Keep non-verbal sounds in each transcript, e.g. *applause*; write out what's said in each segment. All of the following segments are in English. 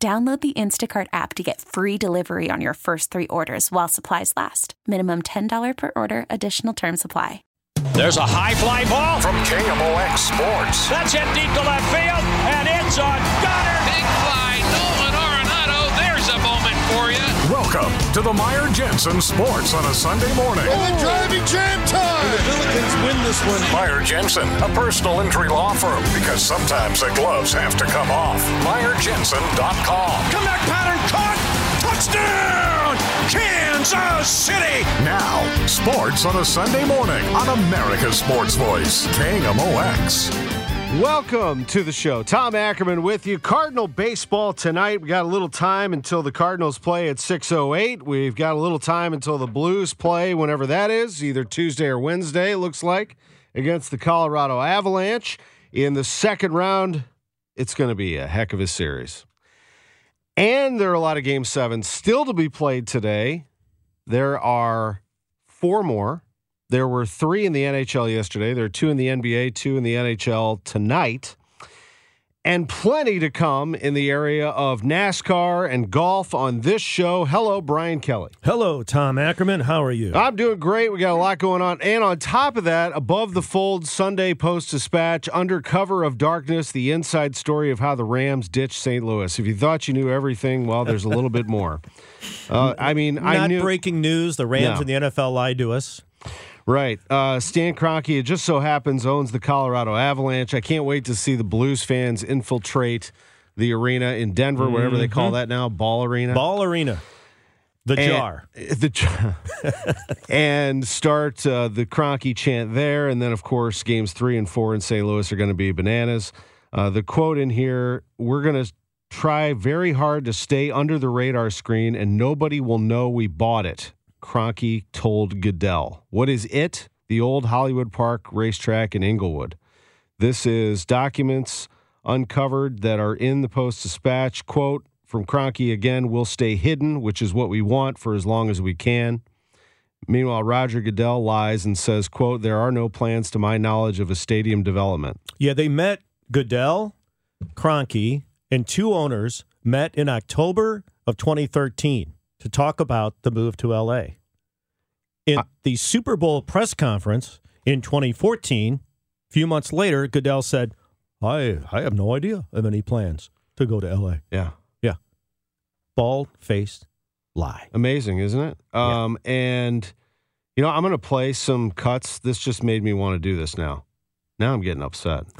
Download the Instacart app to get free delivery on your first three orders while supplies last. Minimum $10 per order, additional term supply. There's a high fly ball from KMOX Sports. That's hit deep to left field, and it's on Goddard. Big fly, Nolan Welcome to the Meyer Jensen Sports on a Sunday morning. And the driving jam time. And the Billikens win this one. Meyer Jensen, a personal injury law firm, because sometimes the gloves have to come off. MeyerJensen.com. Comeback pattern caught. Touchdown, Kansas City. Now, sports on a Sunday morning on America's Sports Voice, KMOX. Welcome to the show. Tom Ackerman with you. Cardinal baseball tonight. We got a little time until the Cardinals play at 6:08. We've got a little time until the Blues play whenever that is, either Tuesday or Wednesday it looks like, against the Colorado Avalanche in the second round. It's going to be a heck of a series. And there are a lot of game 7 still to be played today. There are four more there were three in the NHL yesterday. There are two in the NBA, two in the NHL tonight, and plenty to come in the area of NASCAR and golf on this show. Hello, Brian Kelly. Hello, Tom Ackerman. How are you? I'm doing great. We got a lot going on. And on top of that, above the fold Sunday Post Dispatch, under cover of darkness, the inside story of how the Rams ditched St. Louis. If you thought you knew everything, well, there's a little bit more. Uh, I mean, Not I knew breaking news. The Rams No. and the NFL lied to us. Right. Uh, Stan Kroenke, it just so happens, owns the Colorado Avalanche. I can't wait to see the Blues fans infiltrate the arena in Denver, whatever they call that now, Ball Arena. Ball Arena. The And- jar. *laughs* The jar. and start uh, the Kroenke chant there. And then, of course, games three and four in St. Louis are going to be bananas. Uh, the quote in here we're going to try very hard to stay under the radar screen, and nobody will know we bought it. Kroenke told Goodell. What is it? The old Hollywood Park racetrack in Inglewood. This is documents uncovered that are in the Post Dispatch. Quote from Kroenke again, we'll stay hidden, which is what we want for as long as we can. Meanwhile, Roger Goodell lies and says, quote, there are no plans to my knowledge of a stadium development. Yeah, they met Goodell, Kroenke, and two owners met in October of 2013 to talk about the move to LA. In the Super Bowl press conference in 2014, a few months later, Goodell said, I, I have no idea of any plans to go to LA. Yeah. Yeah. Bald faced lie. Amazing, isn't it? Um, and you know, I'm going to play some cuts. This just made me want to do this now. Now I'm getting upset. *laughs*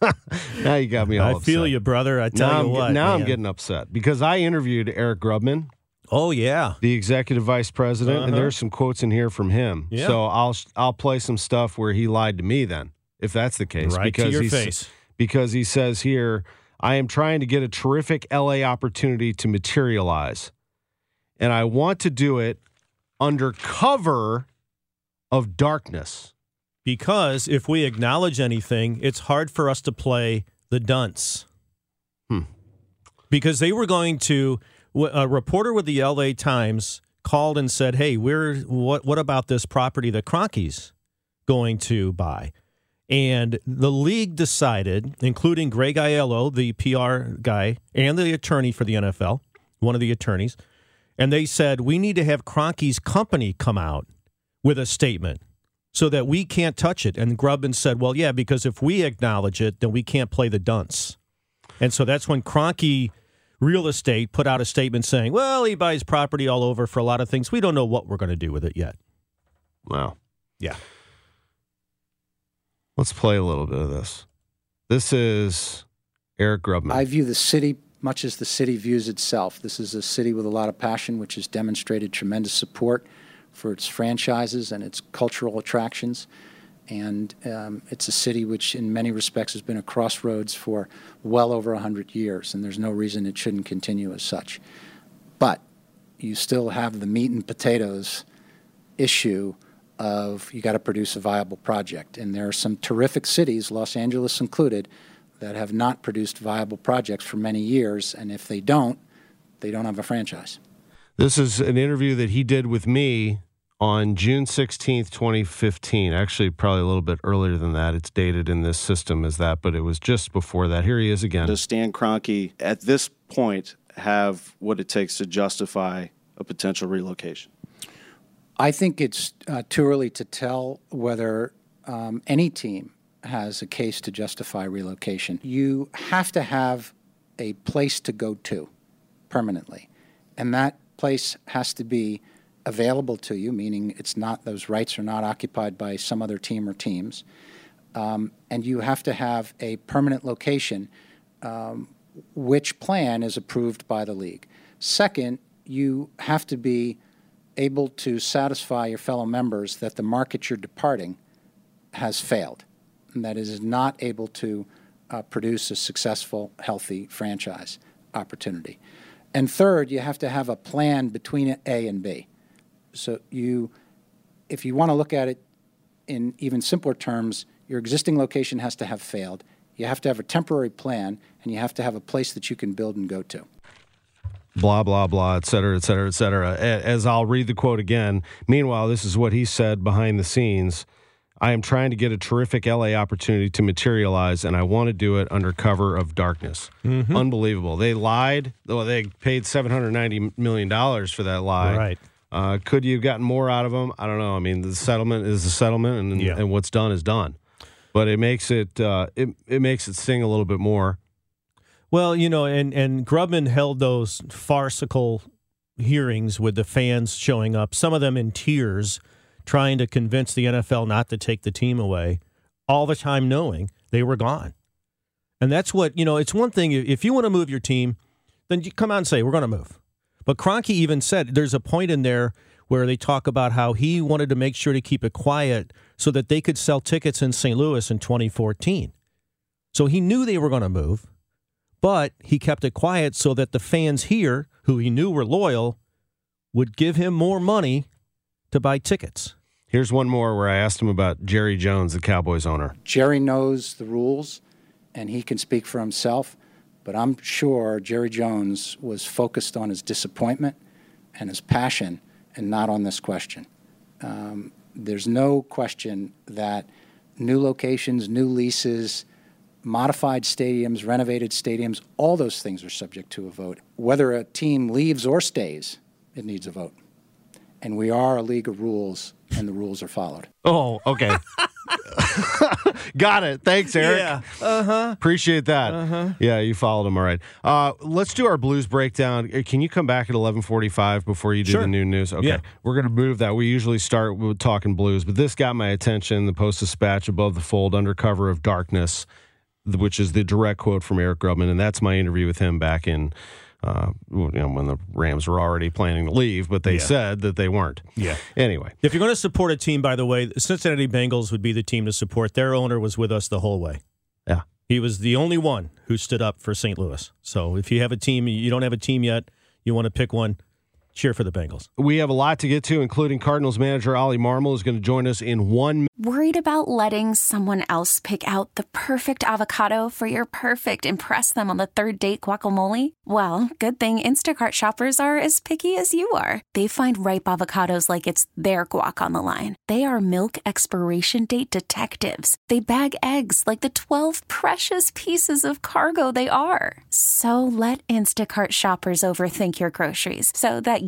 *laughs* now you got me all I upset. feel you, brother. I tell now you I'm, what. now I'm getting upset because I interviewed Eric Grubman, Oh, yeah. the executive vice president, and Uh-huh. there's some quotes in here from him. Yeah. So I'll I'll play some stuff where he lied to me then, if that's the case. Right because to your face. Because he says here, I am trying to get a terrific LA opportunity to materialize. And I want to do it under cover of darkness. Because if we acknowledge anything, it's hard for us to play the dunce. Hmm. Because they were going to, a reporter with the LA Times called and said, "Hey, we're what? What about this property that Kroenke's going to buy?" And the league decided, including Greg Aiello, the PR guy, and the attorney for the NFL, one of the attorneys, and they said we need to have Kroenke's company come out with a statement so that we can't touch it. And Grubman said, well, yeah, because if we acknowledge it, then we can't play the dunce. And so that's when Kroenke Real Estate put out a statement saying, well, he buys property all over for a lot of things. We don't know what we're going to do with it yet. Wow. Yeah. Let's play a little bit of this. This is Eric Grubman. I view the city much as the city views itself. This is a city with a lot of passion, which has demonstrated tremendous support for its franchises and its cultural attractions. And um, it's a city which, in many respects, has been a crossroads for well over 100 years, and there's no reason it shouldn't continue as such. But you still have the meat and potatoes issue of you got to produce a viable project. And there are some terrific cities, Los Angeles included, that have not produced viable projects for many years. And if they don't, they don't have a franchise. This is an interview that he did with me on June 16th, 2015. Actually, probably a little bit earlier than that. It's dated in this system as that, but it was just before that. Here he is again. Does Stan Kroenke at this point have what it takes to justify a potential relocation? I think it's uh, too early to tell whether um, any team has a case to justify relocation. You have to have a place to go to permanently, and that place has to be available to you, meaning it's not those rights are not occupied by some other team or teams, um, and you have to have a permanent location, um, which plan is approved by the league. Second, you have to be able to satisfy your fellow members that the market you're departing has failed, and that is not able to uh, produce a successful, healthy franchise opportunity. And third, you have to have a plan between A and B. So you, if you want to look at it in even simpler terms, your existing location has to have failed. You have to have a temporary plan, and you have to have a place that you can build and go to blah blah blah et cetera et cetera et cetera as i'll read the quote again meanwhile this is what he said behind the scenes i am trying to get a terrific la opportunity to materialize and i want to do it under cover of darkness. Mm-hmm. unbelievable. They lied. Well they paid 790 million dollars for that lie. Right. Uh, could you have gotten more out of them i don't know. I mean the settlement is the settlement and, yeah. and what's done is done. But it makes it uh, it, it makes it sting a little bit more. Well, you know, and and Grubman held those farcical hearings with the fans showing up, some of them in tears, trying to convince the NFL not to take the team away, all the time knowing they were gone. And that's what, you know, it's one thing if you want to move your team, then you come out and say, we're going to move. But Kroenke even said there's a point in there where they talk about how he wanted to make sure to keep it quiet so that they could sell tickets in St. Louis in 2014. So he knew they were going to move. But he kept it quiet so that the fans here, who he knew were loyal, would give him more money to buy tickets. Here's one more where I asked him about Jerry Jones, the Cowboys owner. Jerry knows the rules and he can speak for himself, but I'm sure Jerry Jones was focused on his disappointment and his passion and not on this question. Um, there's no question that new locations, new leases, modified stadiums, renovated stadiums, all those things are subject to a vote. Whether a team leaves or stays, it needs a vote. And we are a league of rules, and the rules are followed. Oh, okay. *laughs* Got it. Thanks, Eric. Yeah. Uh huh. Appreciate that. Uh huh. Yeah, you followed him all right. Uh, let's do our blues breakdown. Uh, can you come back at eleven forty-five before you do sure. the new news? Okay. Yeah. We're gonna move that. We usually start with talking blues, but this got my attention. The Post Dispatch above the fold, under cover of darkness which is the direct quote from Eric Grubman, and that's my interview with him back in. Uh, you know, when the Rams were already planning to leave, but they yeah. said that they weren't. Yeah. Anyway, if you're going to support a team, by the way, the Cincinnati Bengals would be the team to support. Their owner was with us the whole way. Yeah. He was the only one who stood up for St. Louis. So if you have a team, you don't have a team yet, you want to pick one, cheer for the Bengals. We have a lot to get to, including Cardinals manager Oli Marmol is going to join us in one. Worried about letting someone else pick out the perfect avocado for your perfect impress them on the third date guacamole? Well, good thing Instacart shoppers are as picky as you are. They find ripe avocados like it's their guac on the line. They are milk expiration date detectives. They bag eggs like the 12 precious pieces of cargo they are. So let Instacart shoppers overthink your groceries so that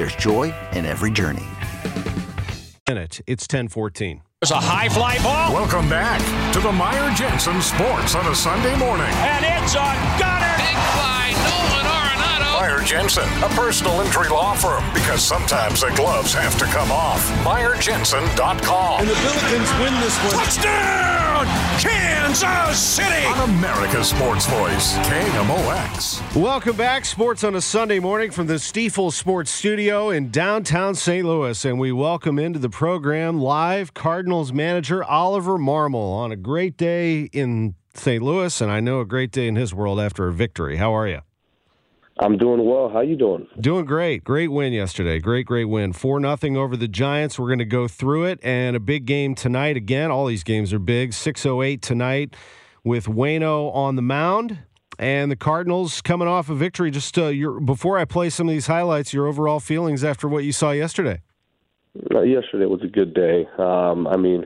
there's joy in every journey. Minute. It's 1014. There's a high fly ball. Welcome back to the Meyer Jensen Sports on a Sunday morning. And it's a gunner. Big fly, Nolan Arenado. Meyer Jensen, a personal injury law firm, because sometimes the gloves have to come off. MeyerJensen.com. And the Billikens win this one. Touchdown! Kansas City! On America's Sports Voice, KMOX. Welcome back, Sports on a Sunday morning from the Stifel Sports Studio in downtown St. Louis. And we welcome into the program live Cardinals manager Oliver Marmol on a great day in St. Louis, and I know a great day in his world after a victory. How are you? I'm doing well. How you doing? Doing great. Great win yesterday. Great, great win. Four nothing over the Giants. We're going to go through it, and a big game tonight. Again, all these games are big. Six oh eight tonight with Wayno on the mound, and the Cardinals coming off a victory. Just uh, your before I play some of these highlights, your overall feelings after what you saw yesterday. Uh, yesterday was a good day. Um, I mean,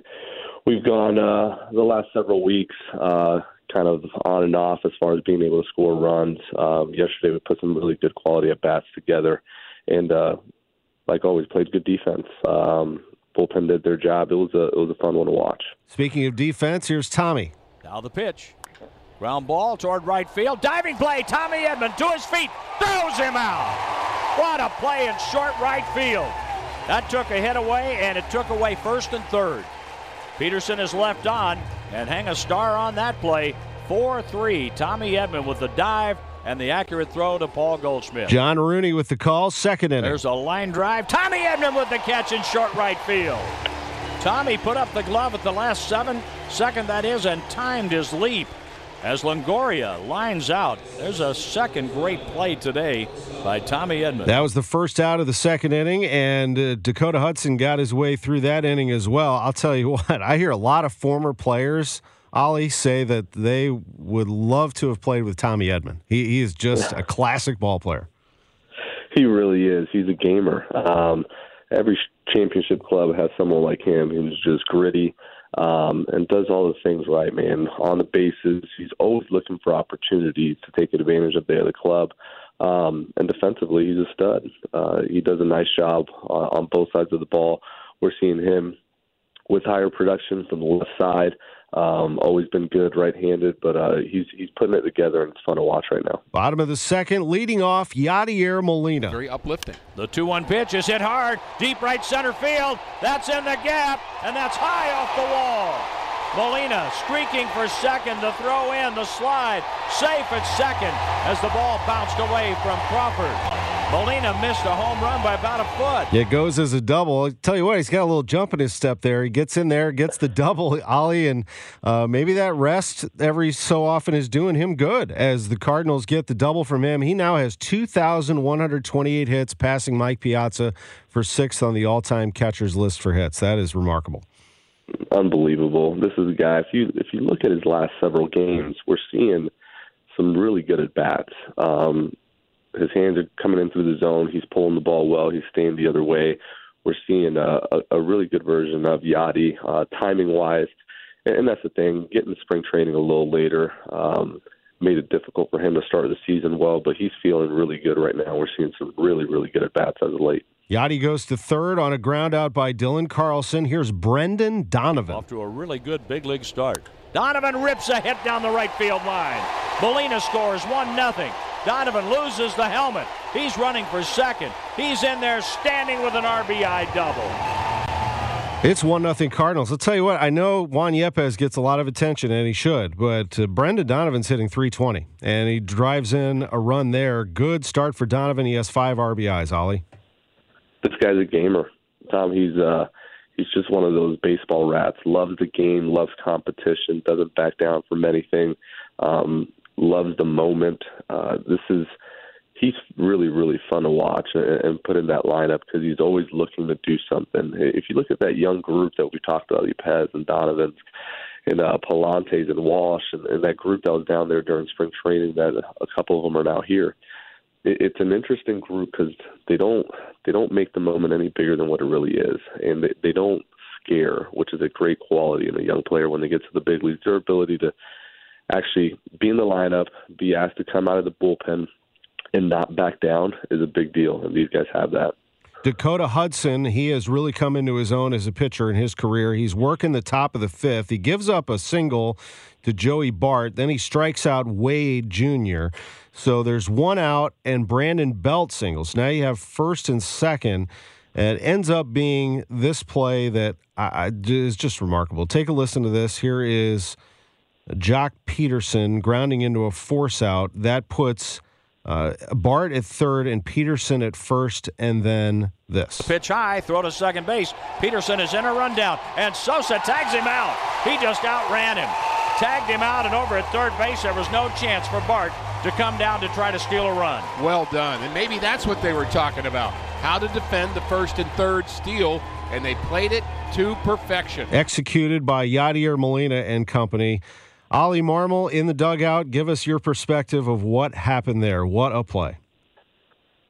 we've gone uh, the last several weeks. Uh, kind of on and off as far as being able to score runs. Um, yesterday we put some really good quality at bats together, and uh, like always played good defense. Um, bullpen did their job. It was a it was a fun one to watch. Speaking of defense, here's Tommy. Now the pitch. Ground ball toward right field. Diving play. Tommy Edman to his feet. Throws him out. What a play in short right field. That took a hit away, and it took away first and third. Pederson is left on and hang a star on that play. 4 3. Tommy Edman with the dive and the accurate throw to Paul Goldschmidt. John Rooney with the call, second inning. There's a line drive. Tommy Edman with the catch in short right field. Tommy put up the glove at the last seven second, that is, and timed his leap as Longoria lines out. There's a second great play today by Tommy Edman. That was the first out of the second inning, and uh, Dakota Hudson got his way through that inning as well. I'll tell you *laughs* what, I hear a lot of former players, Ollie, say that they would love to have played with Tommy Edman. He, he is just a classic ball player. He really is. He's a gamer. Um, every championship club has someone like him who's just gritty um, and does all the things right, man. On the bases, he's always looking for opportunities to take advantage of the other club. Um, and defensively, he's a stud. Uh, he does a nice job on, on both sides of the ball. We're seeing him with higher production from the left side. Um, always been good right-handed, but uh, he's he's putting it together, and it's fun to watch right now. Bottom of the second, leading off Yadier Molina. Very uplifting. The 2 1 pitch is hit hard, deep right center field. That's in the gap, and that's high off the wall. Molina streaking for second, the throw in, the slide, safe at second as the ball bounced away from Crawford. Molina missed a home run by about a foot. It goes as a double. I'll tell you what, he's got a little jump in his step there. He gets in there, gets the *laughs* double, Ollie, and uh, maybe that rest every so often is doing him good as the Cardinals get the double from him. He now has 2,128 hits, passing Mike Piazza for sixth on the all time catchers list for hits. That is remarkable unbelievable. This is a guy. If you if you look at his last several games, we're seeing some really good at bats. Um, his hands are coming in through the zone. He's pulling the ball well. He's staying the other way. We're seeing a, a, a really good version of Yadi, uh, timing wise, and, and that's the thing. Getting spring training a little later um, made it difficult for him to start the season well, but he's feeling really good right now. We're seeing some really really good at bats as of late. Yadi goes to third on a ground out by Dylan Carlson. Here's Brendan Donovan. Off to a really good big league start. Donovan rips a hit down the right field line. Molina scores 1 0. Donovan loses the helmet. He's running for second. He's in there standing with an RBI double. It's one nothing Cardinals. I'll tell you what. I know Juan Yepez gets a lot of attention, and he should. But uh, Brendan Donovan's hitting 320, and he drives in a run there. Good start for Donovan. He has five RBIs. Ollie this guy's a gamer. Tom, he's uh he's just one of those baseball rats. Loves the game, loves competition, doesn't back down from anything. Um, loves the moment. Uh, this is he's really really fun to watch and, put in that lineup because he's always looking to do something. If you look at that young group that we talked about, Pez and Donovan's, and uh, Pallantes and Walsh and, and that group that was down there during spring training. That a couple of them are now here. It, it's an interesting group because they don't they don't make the moment any bigger than what it really is, and they, they don't scare, which is a great quality in a young player when they get to the big leagues. Their ability to actually be in the lineup, be asked to come out of the bullpen, and not back down is a big deal, and these guys have that. Dakota Hudson, he has really come into his own as a pitcher in his career. He's working the top of the fifth. He gives up a single to Joey Bart. Then he strikes out Wade Jr. So there's one out, and Brandon Belt singles. Now you have first and second. And it ends up being this play that I, I, is just remarkable. Take a listen to this. Here is Joc Pederson grounding into a force out. That puts uh, Bart at third and Pederson at first, and then this. Pitch high, throw to second base. Pederson is in a rundown, and Sosa tags him out. He just outran him. Tagged him out, and over at third base, there was no chance for Bart to come down to try to steal a run. Well done. And maybe that's what they were talking about how to defend the first and third steal, and they played it to perfection. Executed by Yadier Molina and company. Ollie Marmol in the dugout. Give us your perspective of what happened there. What a play.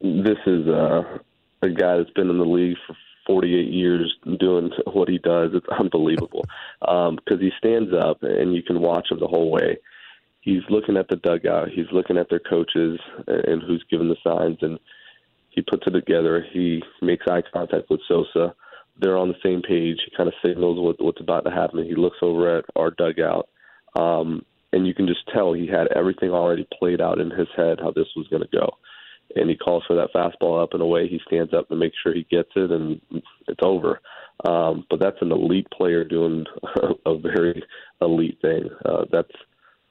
This is uh, a guy that's been in the league for 48 years doing what he does. It's unbelievable because *laughs* um, he stands up and you can watch him the whole way. He's looking at the dugout. He's looking at their coaches and who's giving the signs, and he puts it together. He makes eye contact with Sosa. They're on the same page. He kind of signals what, what's about to happen. He looks over at our dugout um, and you can just tell he had everything already played out in his head how this was going to go. And he calls for that fastball up and away. He stands up to make sure he gets it, and it's over. Um, but that's an elite player doing *laughs* a very elite thing. Uh, that's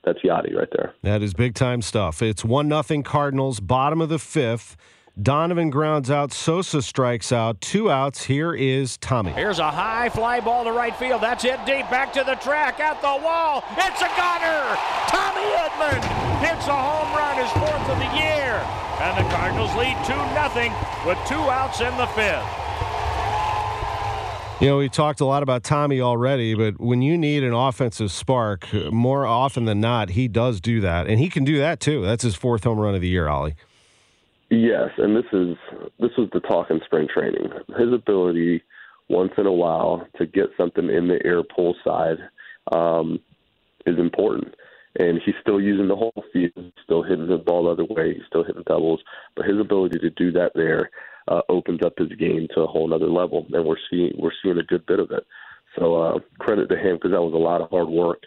that's Yadi right there. That is big time stuff. It's one nothing Cardinals, bottom of the fifth. Donovan grounds out. Sosa strikes out. Two outs. Here is Tommy. Here's a high fly ball to right field. That's it deep. Back to the track. At the wall. It's a gunner. Tommy Edman hits a home run, his fourth of the year. And the Cardinals lead 2 0 with two outs in the fifth. You know, we talked a lot about Tommy already, but when you need an offensive spark, more often than not, he does do that. And he can do that too. That's his fourth home run of the year, Ollie. Yes, and this is this was the talk in spring training. His ability once in a while to get something in the air pull side um, is important. And he's still using the whole field, still hitting the ball the other way, he's still hitting doubles. But his ability to do that there uh, opens up his game to a whole other level, and we're seeing we're seeing a good bit of it. So uh, credit to him because that was a lot of hard work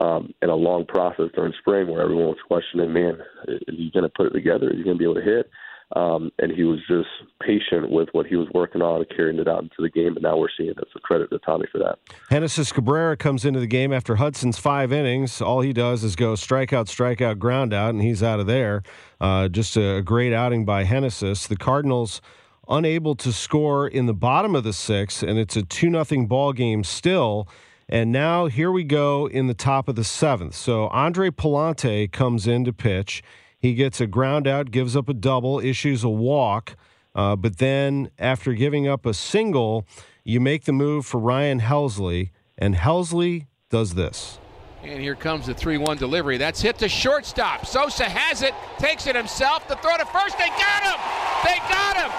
um, and a long process during spring where everyone was questioning, man, is he going to put it together? Is he going to be able to hit? Um, and he was just patient with what he was working on and carrying it out into the game. And now we're seeing it. So credit to Tommy for that. Genesis Cabrera comes into the game after Hudson's five innings. All he does is go strikeout, strikeout, ground out, and he's out of there. Uh, just a great outing by Genesis. The Cardinals unable to score in the bottom of the sixth, and it's a 2 nothing ball game still. And now here we go in the top of the seventh. So Andre Pallante comes in to pitch. He gets a ground out, gives up a double, issues a walk. Uh, but then after giving up a single, you make the move for Ryan Helsley, and Helsley does this. And here comes the 3 1 delivery. That's hit to shortstop. Sosa has it, takes it himself. The throw to first. They got him! They got him!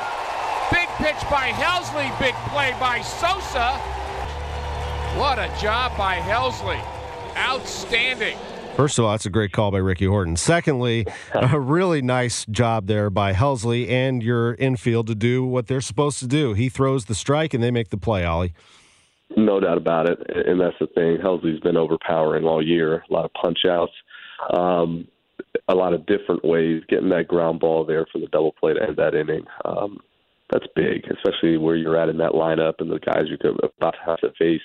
Big pitch by Helsley. Big play by Sosa. What a job by Helsley. Outstanding. First of all, that's a great call by Ricky Horton. Secondly, a *laughs* really nice job there by Helsley and your infield to do what they're supposed to do. He throws the strike and they make the play, Ollie. No doubt about it. And that's the thing. Helsley's been overpowering all year. A lot of punch outs, um, a lot of different ways, getting that ground ball there for the double play to end that inning. Um, that's big, especially where you're at in that lineup and the guys you're about to have to face.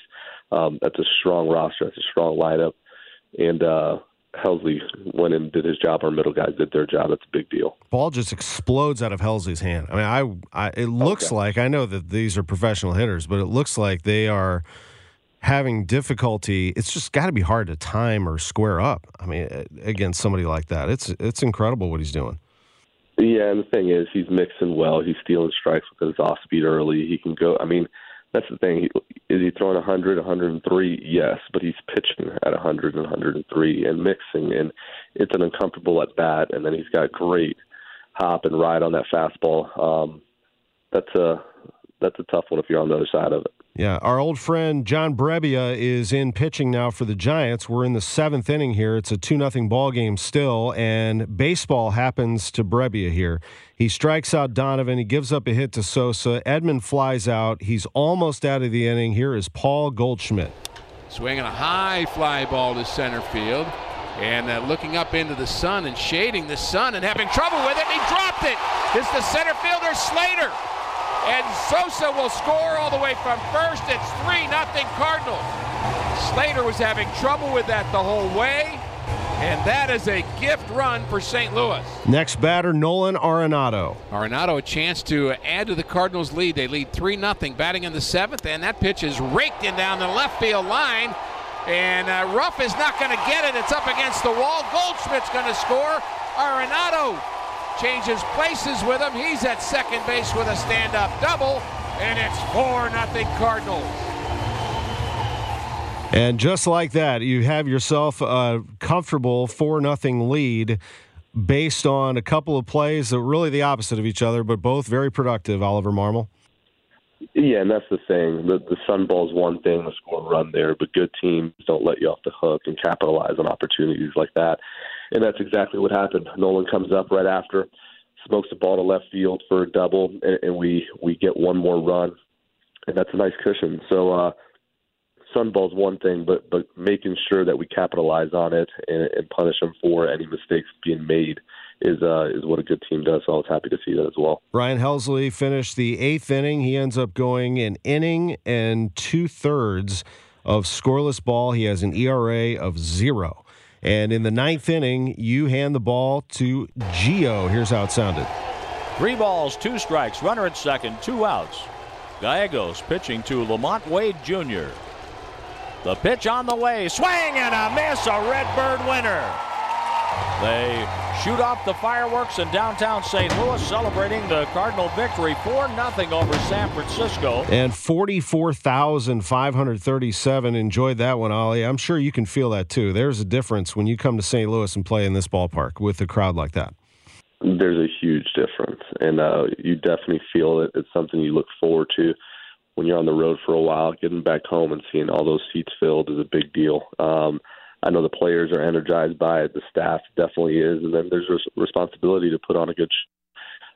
Um, that's a strong roster. That's a strong lineup. And uh, Helsley went and did his job. Our middle guys did their job. That's a big deal. Ball just explodes out of Helsley's hand. I mean, I, I it looks okay. like I know that these are professional hitters, but it looks like they are having difficulty. It's just got to be hard to time or square up. I mean, against somebody like that, it's it's incredible what he's doing. Yeah, and the thing is, he's mixing well. He's stealing strikes with his off speed early. He can go. I mean, that's the thing. Is he throwing 100, 103? Yes, but he's pitching at 100 and 103 and mixing, and it's an uncomfortable at bat. And then he's got great hop and ride on that fastball. Um, that's a that's a tough one if you're on the other side of it. Yeah, our old friend John Brebbia is in pitching now for the Giants. We're in the seventh inning here. It's a 2 0 ball game still, and baseball happens to Brebbia here. He strikes out Donovan. He gives up a hit to Sosa. Edman flies out. He's almost out of the inning. Here is Paul Goldschmidt. Swinging a high fly ball to center field. And uh, looking up into the sun and shading the sun and having trouble with it. He dropped it. It's the center fielder Slater. And Sosa will score all the way from first. It's 3 0 Cardinals. Slater was having trouble with that the whole way. And that is a gift run for St. Louis. Next batter, Nolan Arenado. Arenado, a chance to add to the Cardinals' lead. They lead 3 0, batting in the seventh, and that pitch is raked in down the left field line. And uh, Ruf is not going to get it. It's up against the wall. Goldschmidt's going to score. Arenado changes places with him. He's at second base with a stand-up double, and it's 4 nothing Cardinals. And just like that, you have yourself a comfortable 4 nothing lead based on a couple of plays that were really the opposite of each other, but both very productive, Oliver Marmol. Yeah, and that's the thing. The the Sun ball's one thing, the score run there, but good teams don't let you off the hook and capitalize on opportunities like that. And that's exactly what happened. Nolan comes up right after, smokes the ball to left field for a double, and, and we we get one more run, and that's a nice cushion. So uh, Sun Bowl's one thing, but but making sure that we capitalize on it and, and punish them for any mistakes being made is uh, is what a good team does. So I was happy to see that as well. Ryan Helsley finished the eighth inning. He ends up going an inning and two thirds of scoreless ball. He has an ERA of zero. And in the ninth inning, you hand the ball to Gio. Here's how it sounded. Three balls, two strikes, runner at second, two outs. Gallegos pitching to Lamont Wade Jr. The pitch on the way, swing and a miss, a Redbird winner. They shoot off the fireworks in downtown St. Louis, celebrating the Cardinal victory 4 0 over San Francisco. And 44,537 enjoyed that one, Ollie. I'm sure you can feel that too. There's a difference when you come to St. Louis and play in this ballpark with a crowd like that. There's a huge difference, and uh, you definitely feel it. It's something you look forward to when you're on the road for a while. Getting back home and seeing all those seats filled is a big deal. Um, I know the players are energized by it. The staff definitely is, and then there's a responsibility to put on a good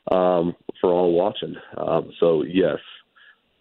show, um, for all watching. Um, so yes,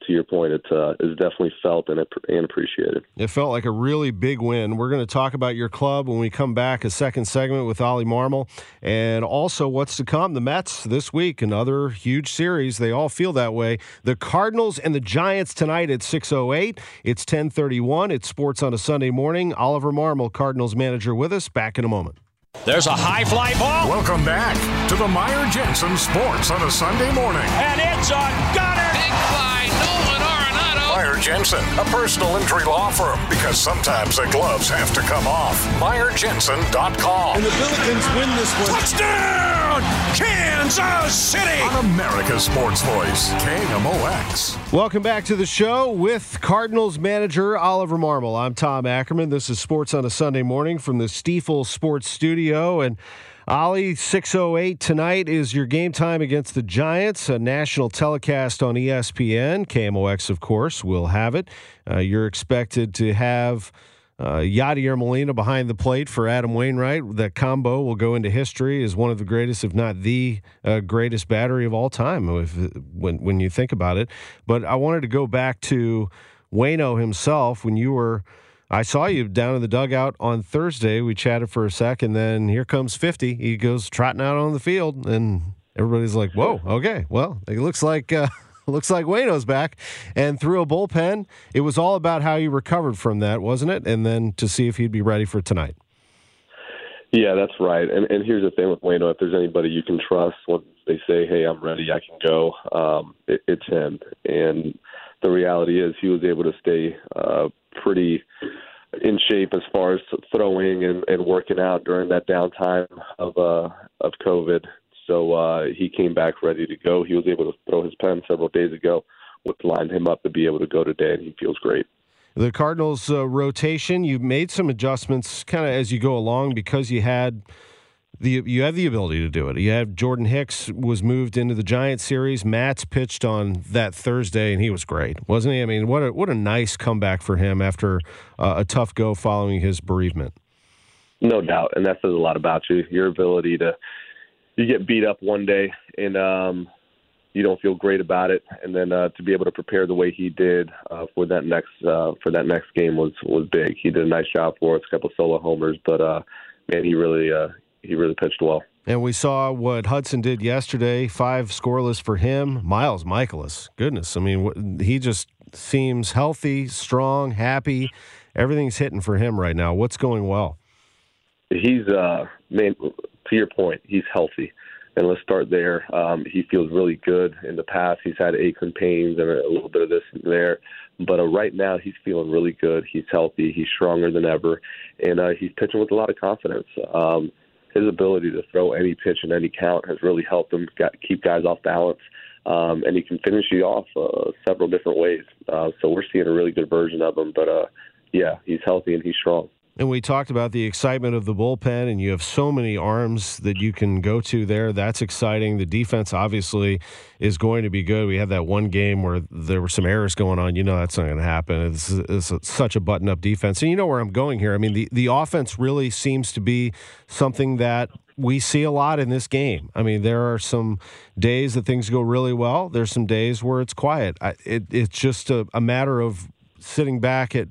to your point, it uh, is definitely felt and, and appreciated. It felt like a really big win. We're going to talk about your club when we come back, a second segment with Ollie Marmol, and also what's to come. The Mets this week, another huge series. They all feel that way. The Cardinals and the Giants tonight at 6.08. It's 1031. It's sports on a Sunday morning. Oliver Marmol, Cardinals manager, with us. Back in a moment. There's a high fly ball. Welcome back to the Meyer Jensen Sports on a Sunday morning. And it's a gunner. Big fly, Nolan Arenado. Meyer Jensen, a personal injury law firm, because sometimes the gloves have to come off. MeyerJensen.com. And the Billikens win this one. Touchdown! Kansas City! On America's Sports Voice, KMOX. Welcome back to the show with Cardinals manager Oliver Marmol. I'm Tom Ackerman. This is Sports on a Sunday morning from the Stifel Sports Studio. And Ollie, 608 tonight is your game time against the Giants, a national telecast on ESPN. KMOX, of course, will have it. Uh, you're expected to have uh, Yadier Molina behind the plate for Adam Wainwright. That combo will go into history as one of the greatest, if not the uh, greatest battery of all time, if, when, when you think about it. But I wanted to go back to Wayno himself when you were. I saw you down in the dugout on Thursday. We chatted for a sec, and then here comes 50. He goes trotting out on the field, and everybody's like, whoa, okay. Well, it looks like. Uh, *laughs* looks like Wayno's back and threw a bullpen. It was all about how you recovered from that, wasn't it? And then to see if he'd be ready for tonight. Yeah, that's right. And and here's the thing with Wayno: if there's anybody you can trust when they say, "Hey, I'm ready, I can go," um, it, it's him. And the reality is, he was able to stay uh, pretty in shape as far as throwing and, and working out during that downtime of uh, of COVID. So uh, he came back ready to go. He was able to throw his pen several days ago what's lined him up to be able to go today, and he feels great. The Cardinals' uh, rotation, you made some adjustments kind of as you go along because you had the you have the ability to do it. You have Jordan Hicks was moved into the Giant series. Matz pitched on that Thursday, and he was great, wasn't he? I mean, what a what a nice comeback for him after uh, a tough go following his bereavement. No doubt, and that says a lot about you. Your ability to you get beat up one day and um, you don't feel great about it, and then uh, to be able to prepare the way he did uh, for that next uh, for that next game was was big. He did a nice job for us, a couple solo homers, but uh, man, he really uh, he really pitched well. And we saw what Hudson did yesterday, five scoreless for him. Miles Mikolas, goodness, I mean, he just seems healthy, strong, happy. Everything's hitting for him right now. What's going well? He's uh, man. To your point, he's healthy, and let's start there. Um, he feels really good. In the past, he's had aches and pains and a little bit of this and there, but uh, right now he's feeling really good. He's healthy. He's stronger than ever, and uh, he's pitching with a lot of confidence. Um, his ability to throw any pitch in any count has really helped him keep guys off balance. Um, and he can finish you off uh, several different ways. Uh, so we're seeing a really good version of him. But uh, yeah, he's healthy and he's strong. And we talked about the excitement of the bullpen, and you have so many arms that you can go to there. That's exciting. The defense obviously is going to be good. We had that one game where there were some errors going on. You know that's not going to happen. It's, it's such a button up defense. And you know where I'm going here. I mean, the, the offense really seems to be something that we see a lot in this game. I mean, there are some days that things go really well. There's some days where it's quiet. I, it, it's just a, a matter of sitting back at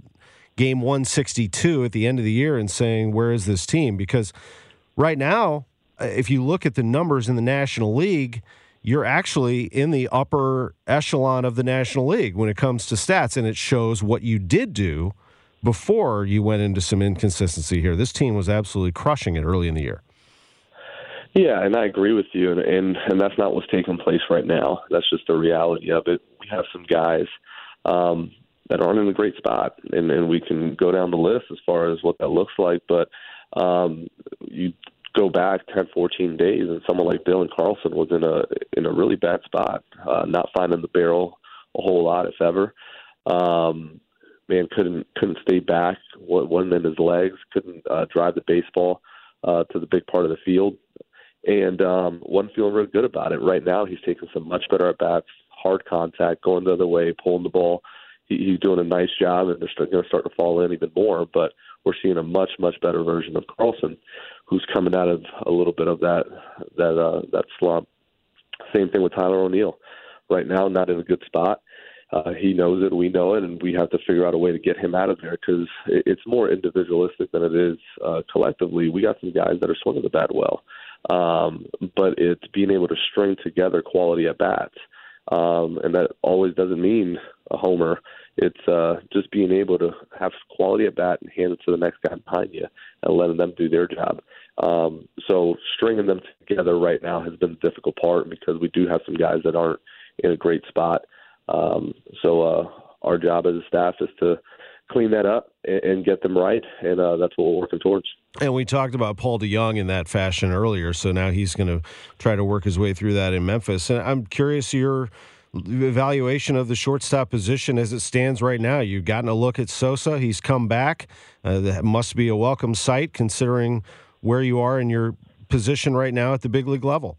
game 162 at the end of the year and saying, where is this team? Because right now, uh, if you look at the numbers in the National League, you're actually in the upper echelon of the National League when it comes to stats, and it shows what you did do before you went into some inconsistency here. This team was absolutely crushing it early in the year. Yeah, and I agree with you, and and, and that's not what's taking place right now. That's just the reality of it. We have some guys um, that aren't in a great spot, and and we can go down the list as far as what that looks like. But um, you go back 10, 14 days, and someone like Dylan Carlson was in a in a really bad spot, uh, not finding the barrel a whole lot, if ever. Um, man couldn't couldn't stay back, wasn't in his legs, couldn't uh, drive the baseball uh, to the big part of the field, and um, wasn't feeling really good about it. Right now, he's taking some much better at bats, hard contact, going the other way, pulling the ball he's doing a nice job, and they're going to start to fall in even more. But we're seeing a much much better version of Carlson, who's coming out of a little bit of that that uh, that slump. Same thing with Tyler O'Neill. Right now, not in a good spot. Uh, he knows it, we know it, and we have to figure out a way to get him out of there because it's more individualistic than it is uh, collectively. We got some guys that are swinging the bat well, um, but it's being able to string together quality at bats, um, and that always doesn't mean a homer it's uh, just being able to have quality at bat and hand it to the next guy behind you and letting them do their job. Um, so stringing them together right now has been the difficult part because we do have some guys that aren't in a great spot. Um, so uh, our job as a staff is to clean that up and, and get them right, and uh, that's what we're working towards. And we talked about Paul DeJong in that fashion earlier, so now he's going to try to work his way through that in Memphis. And I'm curious your evaluation of the shortstop position as it stands right now. You've gotten a look at Sosa. He's come back. Uh, that must be a welcome sight considering where you are in your position right now at the big league level.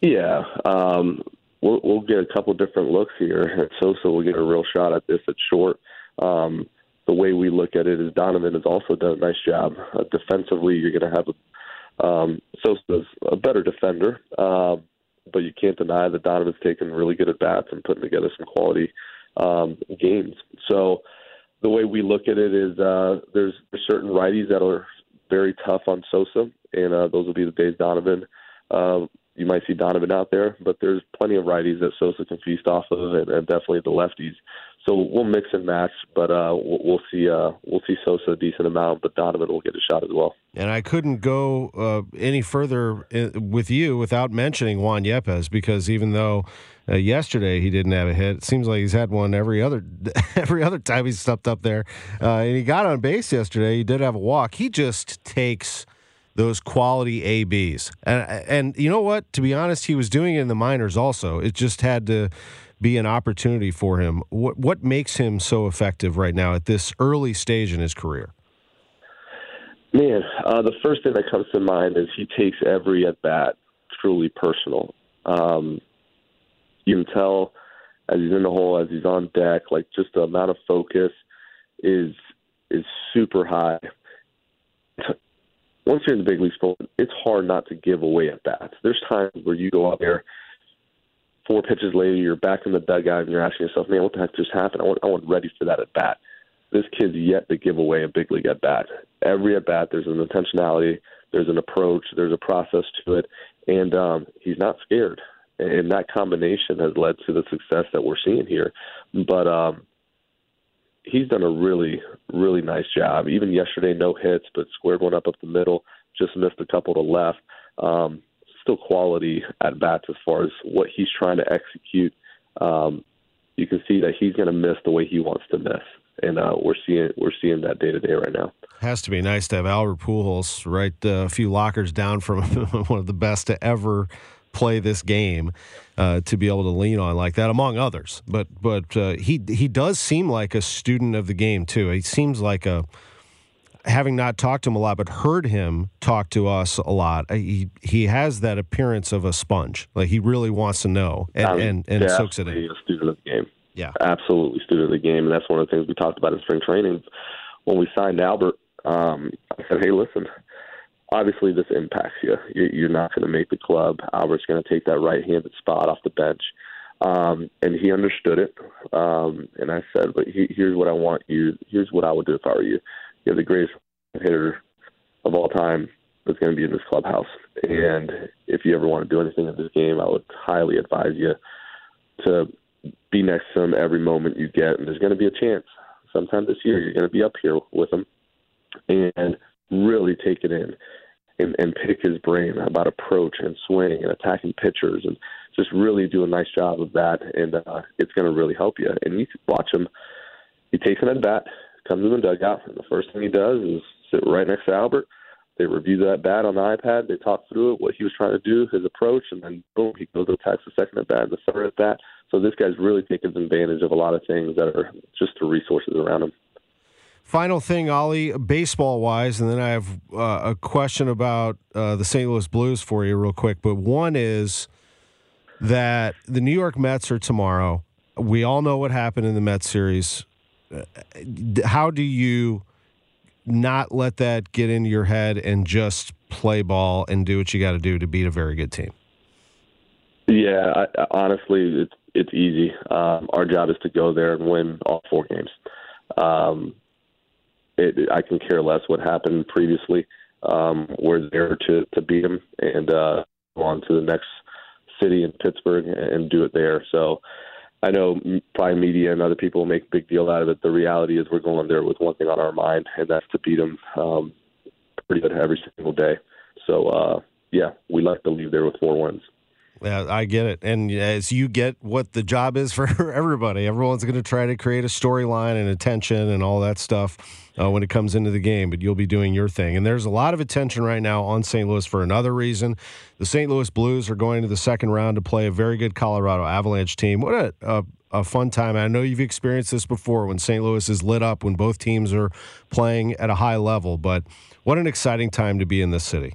Yeah, um, we'll, we'll, get a couple different looks here. At Sosa, we'll get a real shot at this at short. Um, the way we look at it is Donovan has also done a nice job uh, defensively. You're going to have a, um, Sosa's a better defender. Uh, but you can't deny that Donovan's taken really good at bats and putting together some quality um, games. So the way we look at it is uh, there's, certain righties that are very tough on Sosa, and uh, those will be the days Donovan. Uh, you might see Donovan out there, but there's plenty of righties that Sosa can feast off of, and, and definitely the lefties. So we'll mix and match, but uh, we'll, see. Uh, we'll see Sosa a decent amount, but Donovan will get a shot as well. And I couldn't go uh, any further uh, with you without mentioning Juan Yepez because even though uh, yesterday he didn't have a hit, it seems like he's had one every other *laughs* every other time he's stepped up there, uh, and he got on base yesterday. He did have a walk. He just takes those quality ABs. And and you know what? To be honest, he was doing it in the minors also. It just had to be an opportunity for him. What what makes him so effective right now at this early stage in his career? Man, uh, the first thing that comes to mind is he takes every at bat truly personal. Um, you can tell as he's in the hole, as he's on deck, like just the amount of focus is is super high. Once you're in the big league sport, it's hard not to give away at bats. There's times where you go out there, four pitches later, you're back in the dugout, and you're asking yourself, "Man, what the heck just happened? I want, I want ready for that at bat." This kid's yet to give away a big league at bat. Every at bat, there's an intentionality, there's an approach, there's a process to it, and um, he's not scared. And that combination has led to the success that we're seeing here. But um, he's done a really, really nice job. Even yesterday, no hits, but squared one up up the middle, just missed a couple to left. Um, still quality at bats as far as what he's trying to execute. Um, you can see that he's going to miss the way he wants to miss, and uh, we're seeing we're seeing that day to day right now. Has to be nice to have Albert Pujols right uh, a few lockers down from *laughs* one of the best to ever play this game uh, to be able to lean on like that, among others. But but uh, he he does seem like a student of the game too. He seems like a having not talked to him a lot, but heard him talk to us a lot. Uh, he he has that appearance of a sponge. Like he really wants to know and um, and, and soaks it in. A student of the game. Yeah, absolutely student of the game, and that's one of the things we talked about in spring training when we signed Albert. Um, I said, hey, listen obviously this impacts you. You're not going to make the club. Albert's going to take that right-handed spot off the bench, um, and he understood it. Um, and I said, "But he, here's what I want you. Here's what I would do if I were you. You're the greatest hitter of all time that's going to be in this clubhouse. And if you ever want to do anything in this game, I would highly advise you to be next to him every moment you get. And there's going to be a chance. Sometime this year, you're going to be up here with him, and really take it in and, and pick his brain about approach and swing and attacking pitchers and just really do a nice job of that. And uh, it's going to really help you. And you watch him. He takes an at bat, comes in the dugout, and the first thing he does is sit right next to Albert. They review that bat on the iPad. They talk through it, what he was trying to do, his approach, and then boom, he goes and attacks the second at bat the third at bat. So this guy's really taking advantage of a lot of things that are just the resources around him. Final thing, Ollie, baseball wise, and then I have uh, a question about uh, the St. Louis Blues for you, real quick. But one is that the New York Mets are tomorrow. We all know what happened in the Mets series. Uh, how do you not let that get into your head and just play ball and do what you got to do to beat a very good team? Yeah, I, honestly, it's it's easy. Um, our job is to go there and win all four games. Um, it, I can care less what happened previously. Um, we're there to to beat them and uh, go on to the next city in Pittsburgh and do it there. So I know probably media and other people make a big deal out of it. The reality is we're going there with one thing on our mind, and that's to beat them um, pretty good every single day. So uh, yeah, we like to leave there with four wins. Yeah, I get it. And as you get what the job is *laughs* for everybody, everyone's going to try to create a storyline and attention and all that stuff uh, when it comes into the game, but you'll be doing your thing. And there's a lot of attention right now on St. Louis for another reason. The St. Louis Blues are going to the second round to play a very good Colorado Avalanche team. What a, a, a fun time. I know you've experienced this before when St. Louis is lit up, when both teams are playing at a high level, but what an exciting time to be in this city.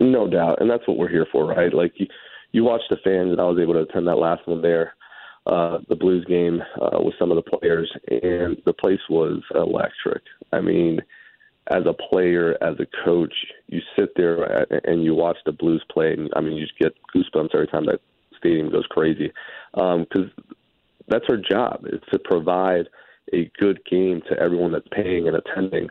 No doubt, and that's what we're here for, right? Like you, you watch the fans, and I was able to attend that last one there, uh, the Blues game uh, with some of the players, and the place was electric. I mean, as a player, as a coach, you sit there and you watch the Blues play, and I mean, you just get goosebumps every time that stadium goes crazy, because um, that's our job is to provide a good game to everyone that's paying and attending.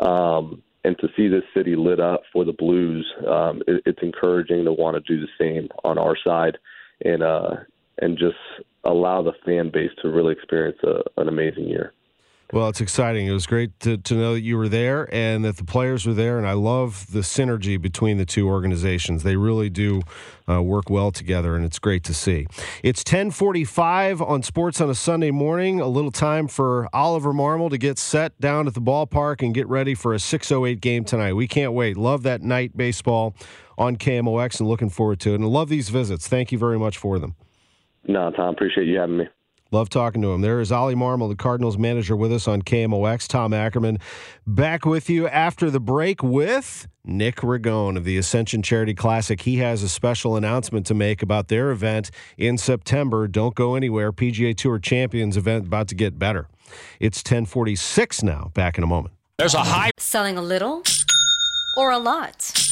Um, and to see this city lit up for the Blues, um, it, it's encouraging to want to do the same on our side, and uh, and just allow the fan base to really experience a, an amazing year. Well, it's exciting. It was great to, to know that you were there and that the players were there. And I love the synergy between the two organizations. They really do uh, work well together, and it's great to see. It's 1045 on Sports on a Sunday morning. A little time for Oliver Marmol to get set down at the ballpark and get ready for a 608 game tonight. We can't wait. Love that night baseball on KMOX and looking forward to it. And love these visits. Thank you very much for them. No, Tom, appreciate you having me. Love talking to him. There is Ollie Marmol, the Cardinals manager, with us on KMOX. Tom Ackerman back with you after the break with Nick Ragone of the Ascension Charity Classic. He has a special announcement to make about their event in September. Don't go anywhere. PGA Tour Champions event about to get better. It's 1046 now. Back in a moment. There's a high. Selling a little or a lot?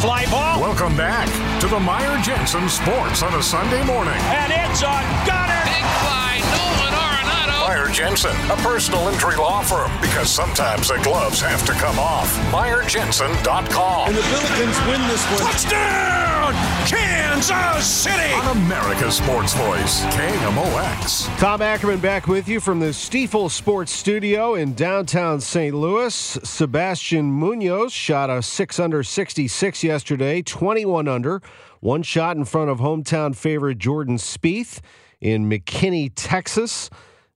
Fly ball. Welcome back to the Meyer Jensen Sports on a Sunday morning. And it's on Gunner. Big fly, Nolan Arenado. Meyer Jensen, a personal injury law firm, because sometimes the gloves have to come off. MeyerJensen.com. And the Billikens win this one. Touchdown! Kansas City! On America's Sports Voice, KMOX. Tom Ackerman back with you from the Stifel Sports Studio in downtown St. Louis. Sebastian Munoz shot a 6 under 66 yesterday, 21 under, one shot in front of hometown favorite Jordan Spieth in McKinney, Texas.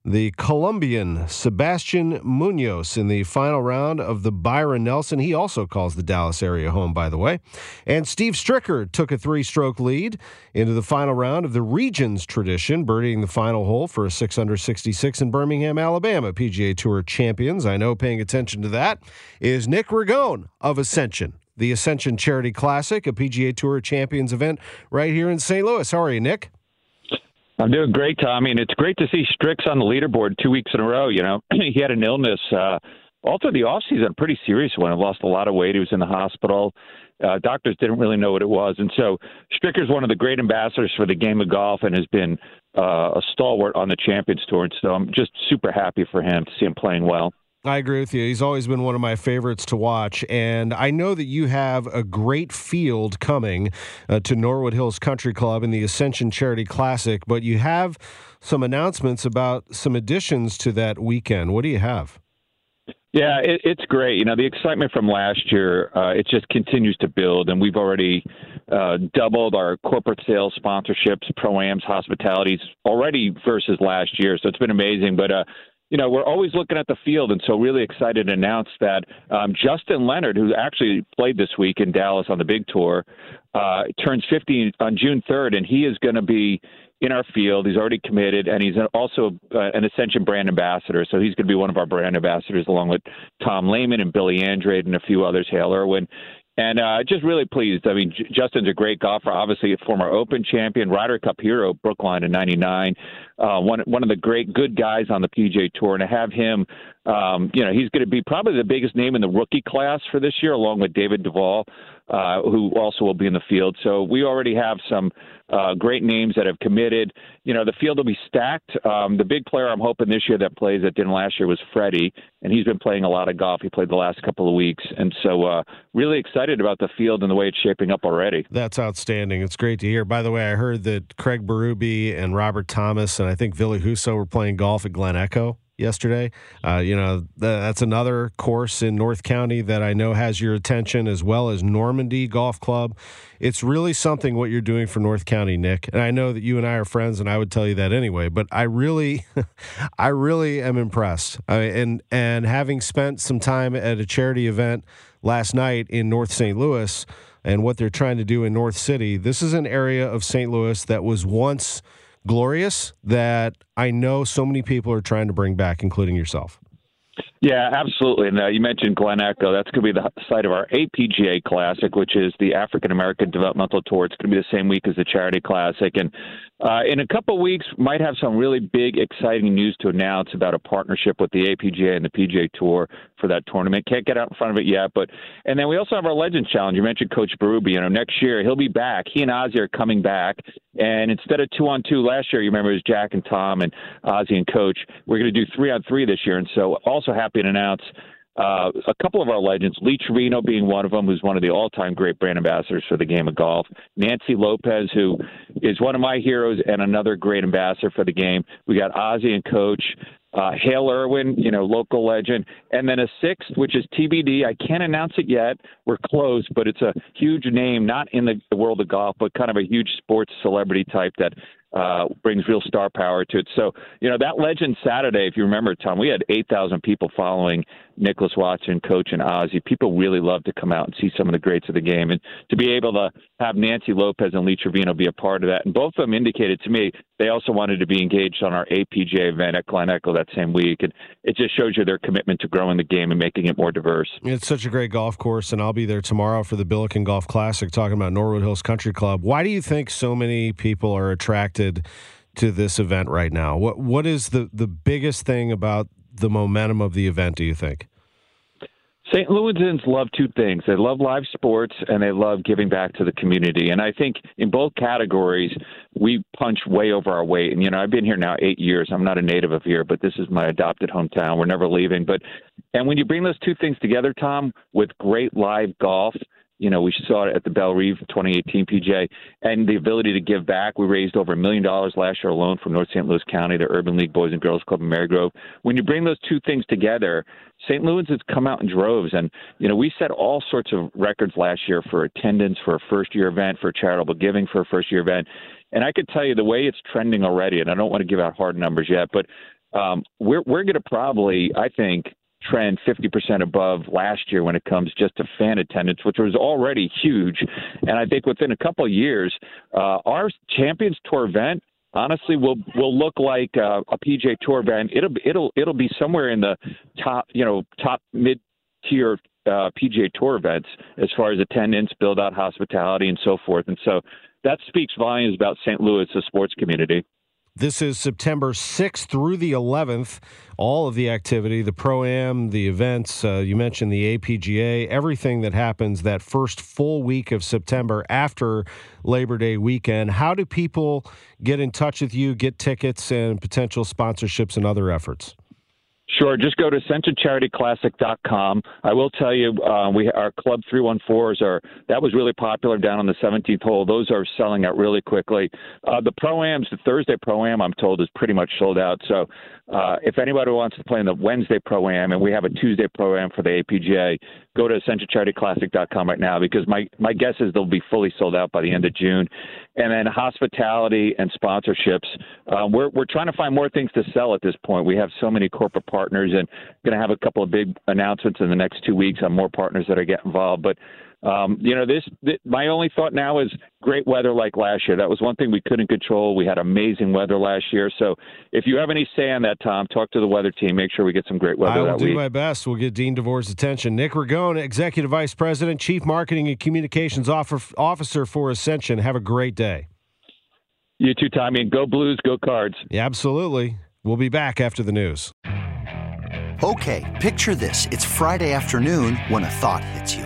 The Colombian Sebastian Munoz in the final round of the Byron Nelson. He also calls the Dallas area home, by the way. And Steve Stricker took a three stroke lead into the final round of the Regions tradition, birdieing the final hole for a 6 under 66 in Birmingham, Alabama. PGA Tour champions. I know paying attention to that is Nick Ragone of Ascension. The Ascension Charity Classic, a PGA Tour Champions event right here in St. Louis. How are you, Nick? I'm doing great, Tommy, and it's great to see Strix on the leaderboard two weeks in a row. You know, *clears throat* he had an illness uh, all through the offseason, a pretty serious one. He lost a lot of weight. He was in the hospital. Uh, doctors didn't really know what it was, and so Stricker's one of the great ambassadors for the game of golf, and has been uh, a stalwart on the Champions Tour. And so I'm just super happy for him to see him playing well. I agree with you. He's always been one of my favorites to watch. And I know that you have a great field coming uh, to Norwood Hills Country Club in the Ascension Charity Classic, but you have some announcements about some additions to that weekend. What do you have? Yeah, it, it's great. You know, the excitement from last year, uh, it just continues to build, and we've already uh, doubled our corporate sales sponsorships, pro-ams, hospitalities already versus last year. So it's been amazing. But uh, you know, we're always looking at the field, and so really excited to announce that um, Justin Leonard, who actually played this week in Dallas on the big tour, uh, turns 50 on June 3rd, and he is going to be in our field. He's already committed, and he's also uh, an Ascension brand ambassador. So he's going to be one of our brand ambassadors, along with Tom Lehman and Billy Andrade and a few others, Hale Irwin. And uh, just really pleased. I mean, J- Justin's a great golfer, obviously a former Open champion, Ryder Cup hero, Brookline in '99. Uh, one one of the great good guys on the PGA Tour, and to have him, um, you know, he's going to be probably the biggest name in the rookie class for this year, along with David Duval. Uh, who also will be in the field. So we already have some uh, great names that have committed. You know, the field will be stacked. Um, the big player I'm hoping this year that plays that didn't last year was Freddie, and he's been playing a lot of golf. He played the last couple of weeks, and so uh, really excited about the field and the way it's shaping up already. That's outstanding. It's great to hear. By the way, I heard that Craig Berube and Robert Thomas and I think Ville Husso were playing golf at Glen Echo yesterday. Uh, you know, th- that's another course in North County that I know has your attention, as well as Normandy Golf Club. It's really something what you're doing for North County, Nick. And I know that you and I are friends, and I would tell you that anyway. But I really, *laughs* I really am impressed. I and and having spent some time at a charity event last night in North St. Louis. And what they're trying to do in North City. This is an area of St. Louis that was once glorious that I know so many people are trying to bring back, including yourself. Yeah, absolutely. And uh, you mentioned Glen Echo. That's going to be the site of our APGA Classic, which is the African American Developmental Tour. It's going to be the same week as the Charity Classic. And uh, in a couple of weeks, might have some really big, exciting news to announce about a partnership with the APGA and the PGA Tour for that tournament. Can't get out in front of it yet, but and then we also have our Legends Challenge. You mentioned Coach Berube. You know, next year he'll be back. He and Ozzie are coming back, and instead of two on two last year, you remember it was Jack and Tom and Ozzie and Coach. We're going to do three on three this year, and so also happy to announce uh, a couple of our legends, Lee Trevino being one of them, who's one of the all-time great brand ambassadors for the game of golf. Nancy Lopez, who is one of my heroes and another great ambassador for the game. We got Ozzie and Coach. Uh, Hale Irwin, you know, local legend, and then a sixth, which is TBD. I can't announce it yet. We're close, but it's a huge name, not in the world of golf, but kind of a huge sports celebrity type that uh, brings real star power to it. So, you know, that legend Saturday, if you remember, Tom, we had 8,000 people following Nicklaus Watson, Coach, and Ozzie. People really love to come out and see some of the greats of the game. And to be able to have Nancy Lopez and Lee Trevino be a part of that. And both of them indicated to me they also wanted to be engaged on our APGA event at Glen Echo that same week. And it just shows you their commitment to growing the game and making it more diverse. It's such a great golf course, and I'll be there tomorrow for the Billiken Golf Classic talking about Norwood Hills Country Club. Why do you think so many people are attracted to this event right now? What What is the, the biggest thing about the momentum of the event, do you think? St. Louisans love two things. They love live sports and they love giving back to the community. And I think in both categories, we punch way over our weight. And, you know, I've been here now eight years. I'm not a native of here, but this is my adopted hometown. We're never leaving. But, and when you bring those two things together, Tom, with great live golf, you know, we saw it at the Bellerive 2018 PGA, and the ability to give back. We raised over a million dollars last year alone from North St. Louis County, the Urban League Boys and Girls Club in Marygrove. When you bring those two things together, St. Louis has come out in droves, and you know we set all sorts of records last year for attendance for a first-year event, for charitable giving for a first-year event, and I could tell you the way it's trending already. And I don't want to give out hard numbers yet, but um, we're we're going to probably, I think, trend 50% above last year when it comes just to fan attendance, which was already huge. And I think within a couple of years, uh, our Champions Tour event honestly will will look like uh, a PGA Tour event. It'll it'll it'll be somewhere in the top, you know, top mid tier uh, PGA Tour events as far as attendance, build out hospitality, and so forth. And so that speaks volumes about St. Louis, the sports community. This is September 6th through the 11th. All of the activity, the Pro Am, the events, uh, you mentioned the APGA, everything that happens that first full week of September after Labor Day weekend. How do people get in touch with you, get tickets, and potential sponsorships and other efforts? Sure. Just go to AscensionCharityClassic.com. I will tell you, uh, we our Club 314s are that was really popular down on the 17th hole. Those are selling out really quickly. Uh, the pro ams, the Thursday pro am, I'm told, is pretty much sold out. So uh, if anybody wants to play in the Wednesday pro am, and we have a Tuesday pro am for the APGA, go to AscensionCharityClassic.com right now because my my guess is they'll be fully sold out by the end of June. And then hospitality and sponsorships. Uh, we're we're trying to find more things to sell at this point. We have so many corporate partners, and going to have a couple of big announcements in the next two weeks on more partners that are getting involved. But um, you know, this, this my only thought now is great weather like last year. That was one thing we couldn't control. We had amazing weather last year. So if you have any say on that, Tom, talk to the weather team. Make sure we get some great weather I will that do week. my best. We'll get Dean DeVore's attention. Nick Ragone, Executive Vice President, Chief Marketing and Communications Officer for Ascension. Have a great day. You too, Tommy. And go Blues, go Cards. Yeah, absolutely. We'll be back after the news. Okay, picture this. It's Friday afternoon when a thought hits you.